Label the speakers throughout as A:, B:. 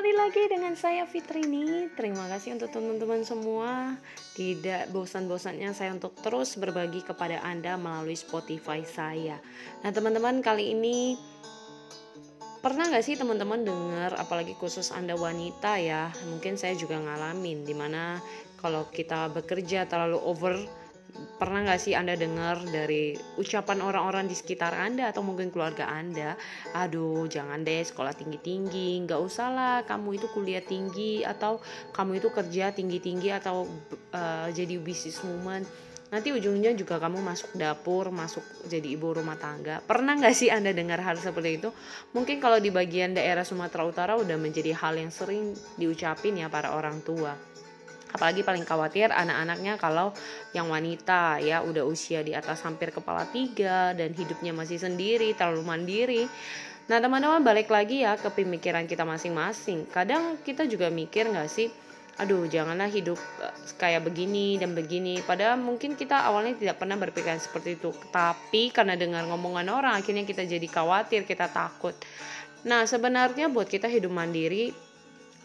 A: kembali lagi dengan saya Fitrini. Terima kasih untuk teman-teman semua. Tidak bosan-bosannya saya untuk terus berbagi kepada Anda melalui Spotify saya. Nah, teman-teman kali ini pernah nggak sih teman-teman dengar apalagi khusus Anda wanita ya, mungkin saya juga ngalamin di mana kalau kita bekerja terlalu over pernah nggak sih anda dengar dari ucapan orang-orang di sekitar anda atau mungkin keluarga anda aduh jangan deh sekolah tinggi-tinggi nggak usah lah kamu itu kuliah tinggi atau kamu itu kerja tinggi-tinggi atau uh, jadi woman nanti ujungnya juga kamu masuk dapur masuk jadi ibu rumah tangga. Pernah nggak sih anda dengar hal seperti itu? Mungkin kalau di bagian daerah Sumatera Utara udah menjadi hal yang sering diucapin ya para orang tua apalagi paling khawatir anak-anaknya kalau yang wanita ya udah usia di atas hampir kepala tiga dan hidupnya masih sendiri terlalu mandiri. Nah teman-teman balik lagi ya ke pemikiran kita masing-masing. Kadang kita juga mikir nggak sih aduh janganlah hidup eh, kayak begini dan begini. Padahal mungkin kita awalnya tidak pernah berpikiran seperti itu. Tapi karena dengar ngomongan orang akhirnya kita jadi khawatir kita takut. Nah sebenarnya buat kita hidup mandiri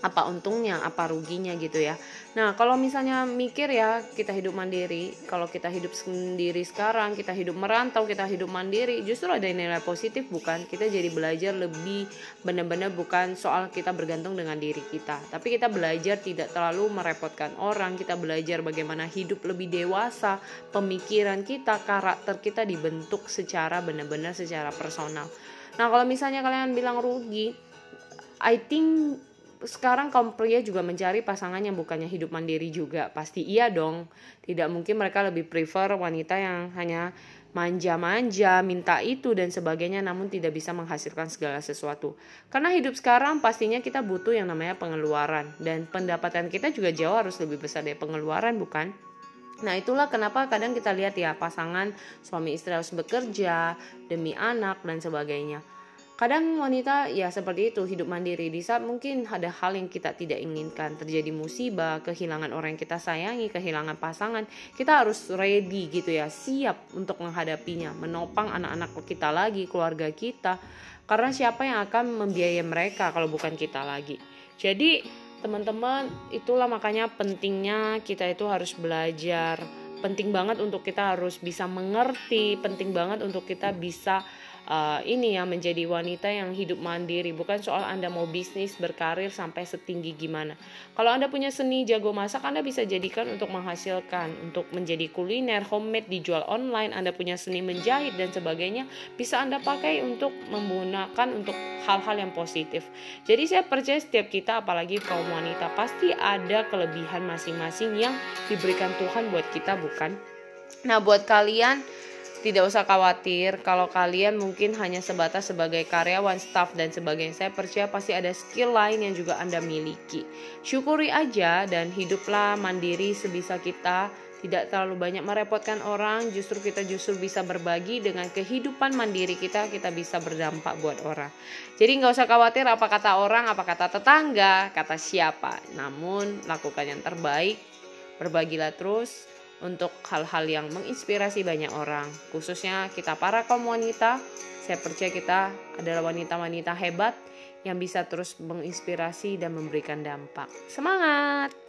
A: apa untungnya apa ruginya gitu ya. Nah kalau misalnya mikir ya kita hidup mandiri kalau kita hidup sendiri sekarang kita hidup merantau kita hidup mandiri justru ada nilai positif bukan? Kita jadi belajar lebih benar-benar bukan soal kita bergantung dengan diri kita tapi kita belajar tidak terlalu merepotkan orang kita belajar bagaimana hidup lebih dewasa pemikiran kita karakter kita dibentuk secara benar-benar secara personal. Nah kalau misalnya kalian bilang rugi I think sekarang kaum pria juga mencari pasangan yang bukannya hidup mandiri juga. Pasti iya dong. Tidak mungkin mereka lebih prefer wanita yang hanya manja-manja minta itu dan sebagainya namun tidak bisa menghasilkan segala sesuatu. Karena hidup sekarang pastinya kita butuh yang namanya pengeluaran. Dan pendapatan kita juga jauh harus lebih besar dari pengeluaran bukan? Nah itulah kenapa kadang kita lihat ya pasangan suami istri harus bekerja demi anak dan sebagainya Kadang wanita ya seperti itu hidup mandiri di saat mungkin ada hal yang kita tidak inginkan terjadi musibah, kehilangan orang yang kita sayangi, kehilangan pasangan, kita harus ready gitu ya, siap untuk menghadapinya, menopang anak-anak kita lagi, keluarga kita. Karena siapa yang akan membiayai mereka kalau bukan kita lagi. Jadi teman-teman itulah makanya pentingnya kita itu harus belajar penting banget untuk kita harus bisa mengerti penting banget untuk kita bisa uh, ini ya menjadi wanita yang hidup mandiri. Bukan soal anda mau bisnis berkarir sampai setinggi gimana. Kalau anda punya seni jago masak anda bisa jadikan untuk menghasilkan. Untuk menjadi kuliner homemade dijual online anda punya seni menjahit dan sebagainya bisa anda pakai untuk menggunakan untuk hal-hal yang positif. Jadi saya percaya setiap kita apalagi kaum wanita pasti ada kelebihan masing-masing yang diberikan Tuhan buat kita bukan? Nah buat kalian tidak usah khawatir kalau kalian mungkin hanya sebatas sebagai karyawan, staff dan sebagainya. Saya percaya pasti ada skill lain yang juga Anda miliki. Syukuri aja dan hiduplah mandiri sebisa kita. Tidak terlalu banyak merepotkan orang, justru kita justru bisa berbagi dengan kehidupan mandiri kita, kita bisa berdampak buat orang. Jadi nggak usah khawatir apa kata orang, apa kata tetangga, kata siapa. Namun lakukan yang terbaik, berbagilah terus, untuk hal-hal yang menginspirasi banyak orang, khususnya kita para kaum wanita. Saya percaya kita adalah wanita-wanita hebat yang bisa terus menginspirasi dan memberikan dampak. Semangat!